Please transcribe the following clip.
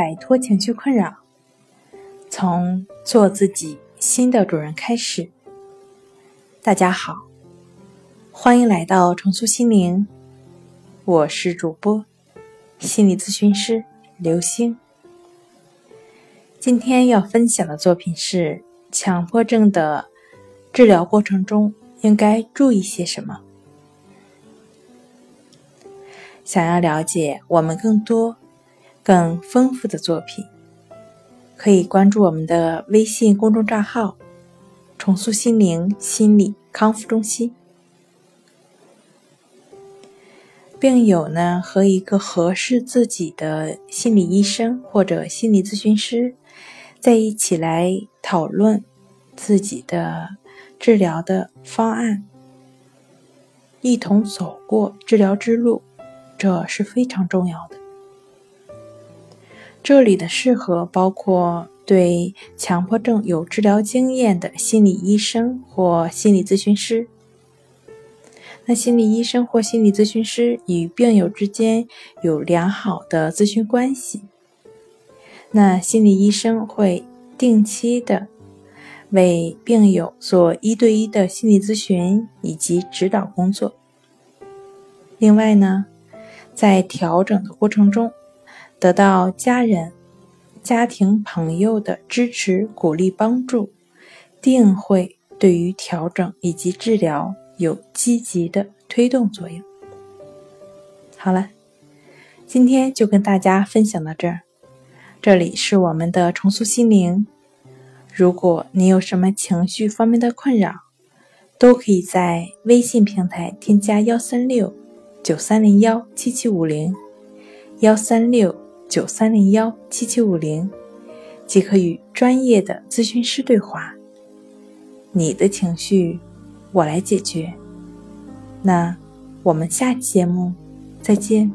摆脱情绪困扰，从做自己新的主人开始。大家好，欢迎来到重塑心灵，我是主播心理咨询师刘星。今天要分享的作品是强迫症的治疗过程中应该注意些什么。想要了解我们更多、更丰富的作品，可以关注我们的微信公众账号“重塑心灵心理康复中心”。病友呢和一个合适自己的心理医生或者心理咨询师在一起来讨论自己的治疗的方案，一同走过治疗之路。这是非常重要的。这里的适合包括对强迫症有治疗经验的心理医生或心理咨询师。那心理医生或心理咨询师与病友之间有良好的咨询关系。那心理医生会定期的为病友做一对一的心理咨询以及指导工作。另外呢？在调整的过程中，得到家人、家庭、朋友的支持、鼓励、帮助，定会对于调整以及治疗有积极的推动作用。好了，今天就跟大家分享到这儿。这里是我们的重塑心灵。如果你有什么情绪方面的困扰，都可以在微信平台添加幺三六。九三零幺七七五零，幺三六九三零幺七七五零，即可与专业的咨询师对话。你的情绪，我来解决。那我们下期节目再见。